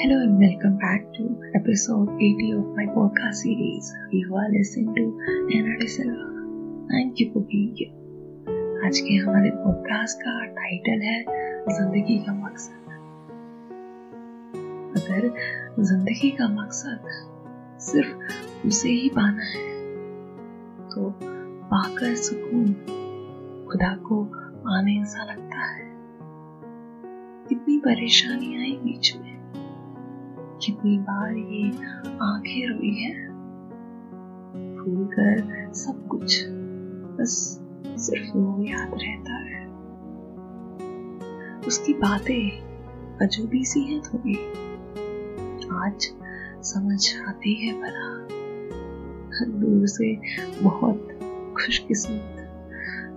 Hello and welcome back to episode 80 of my podcast series. You are listening to Nana Silva. Being here. आज के हमारे podcast का title है ज़िंदगी का मकसद अगर ज़िंदगी का मकसद सिर्फ़ उसे ही पाना है तो पाकर सुकून खुदा को पाने सा लगता है कितनी परेशानी आई बीच में कितनी बार ये आँखें रोई है भूल कर सब कुछ बस सिर्फ़ वो याद रहता है। उसकी बातें अजूबी सी है थोड़ी। आज समझ आती है भला। दूर से बहुत खुशकिस्मत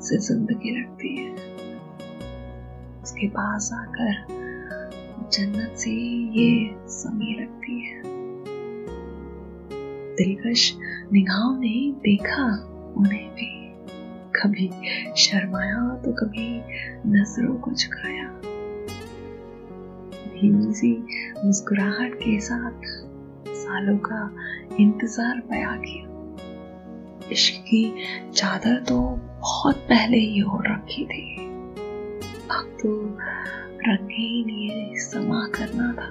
से ज़िंदगी लगती है। उसके पास आकर जन्नत से ये समी लगती है। दिलकश निगाहों ने देखा उन्हें भी। कभी शर्माया तो कभी नज़रों को झुकाया। धीमी सी मुस्कुराहट के साथ सालों का इंतज़ार बया किया। इश्क की चादर तो बहुत पहले ही ओढ़ रखी थी। अब तो रंगीन ये समा करना था।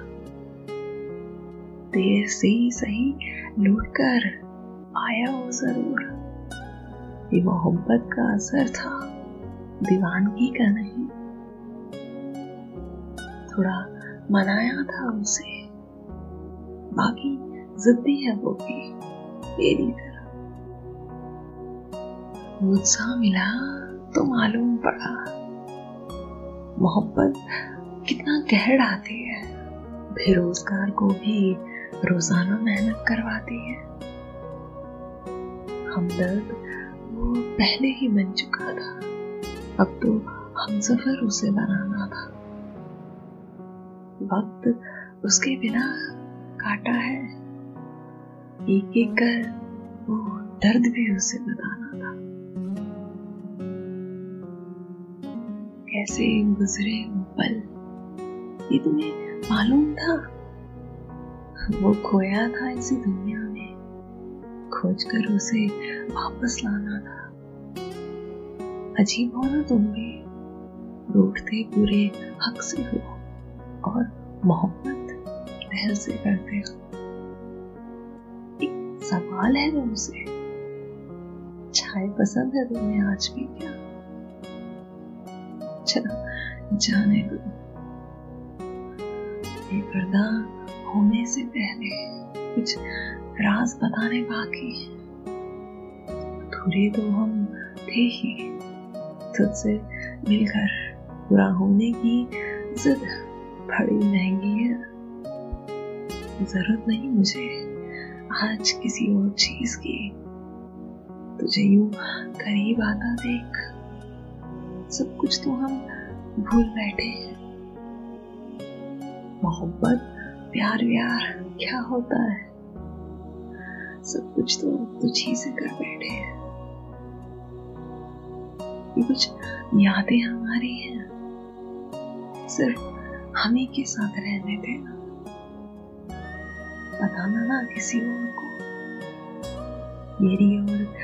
देर से ही सही लौट कर आया वो ज़रूर। ये मोहब्बत का असर था, दीवानगी का नहीं। थोड़ा मनाया था उसे। बाकी जिद्दी है वो भी, मेरी तरह। मुझसा मिला तो मालूम पड़ा। मोहब्बत कितना गहर आती है। बेरोजगार को भी रोज़ाना मेहनत करवाती है। हमदर्द वो पहले ही बन चुका था। अब तो हम सफ़र उसे बनाना था। वक्त उसके बिना काटा है। एक एक कर वो दर्द भी उसे बताना। कैसे गुजरे पल? ये तुम्हें मालूम था? वो खोया था इसी दुनिया में। खोज कर उसे वापस लाना था। अजीब हो ना तुम भी? रूठते पूरे हक से हो और मोहब्बत दिल से करते हो। सवाल है तुमसे। चाय पसंद है तुम्हें आज भी क्या? अच्छा जाने दो ये पर्दा होने से पहले कुछ राज बताने बाकी थोड़े तो हम थे ही तुझसे मिलकर पूरा होने की जिद बड़ी महँगी है ज़रूरत नहीं मुझे आज किसी और चीज़ की तुझे यूँ करीब आता देख सब कुछ तो हम भूल बैठे हैं। मोहब्बत, प्यार व्यार, क्या होता है? सब कुछ तो तुझ से कर बैठे हैं। ये कुछ यादें हमारी हैं। सिर्फ़ हम ही के साथ रहने देना बताना ना किसी और को। मेरी और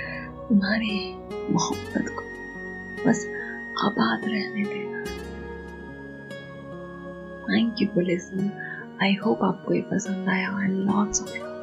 तुम्हारी मोहब्बत को। बस आबाद रहने देना thank you for listening I hope आपको ये पसंद आया एंड लॉट्स ऑफ़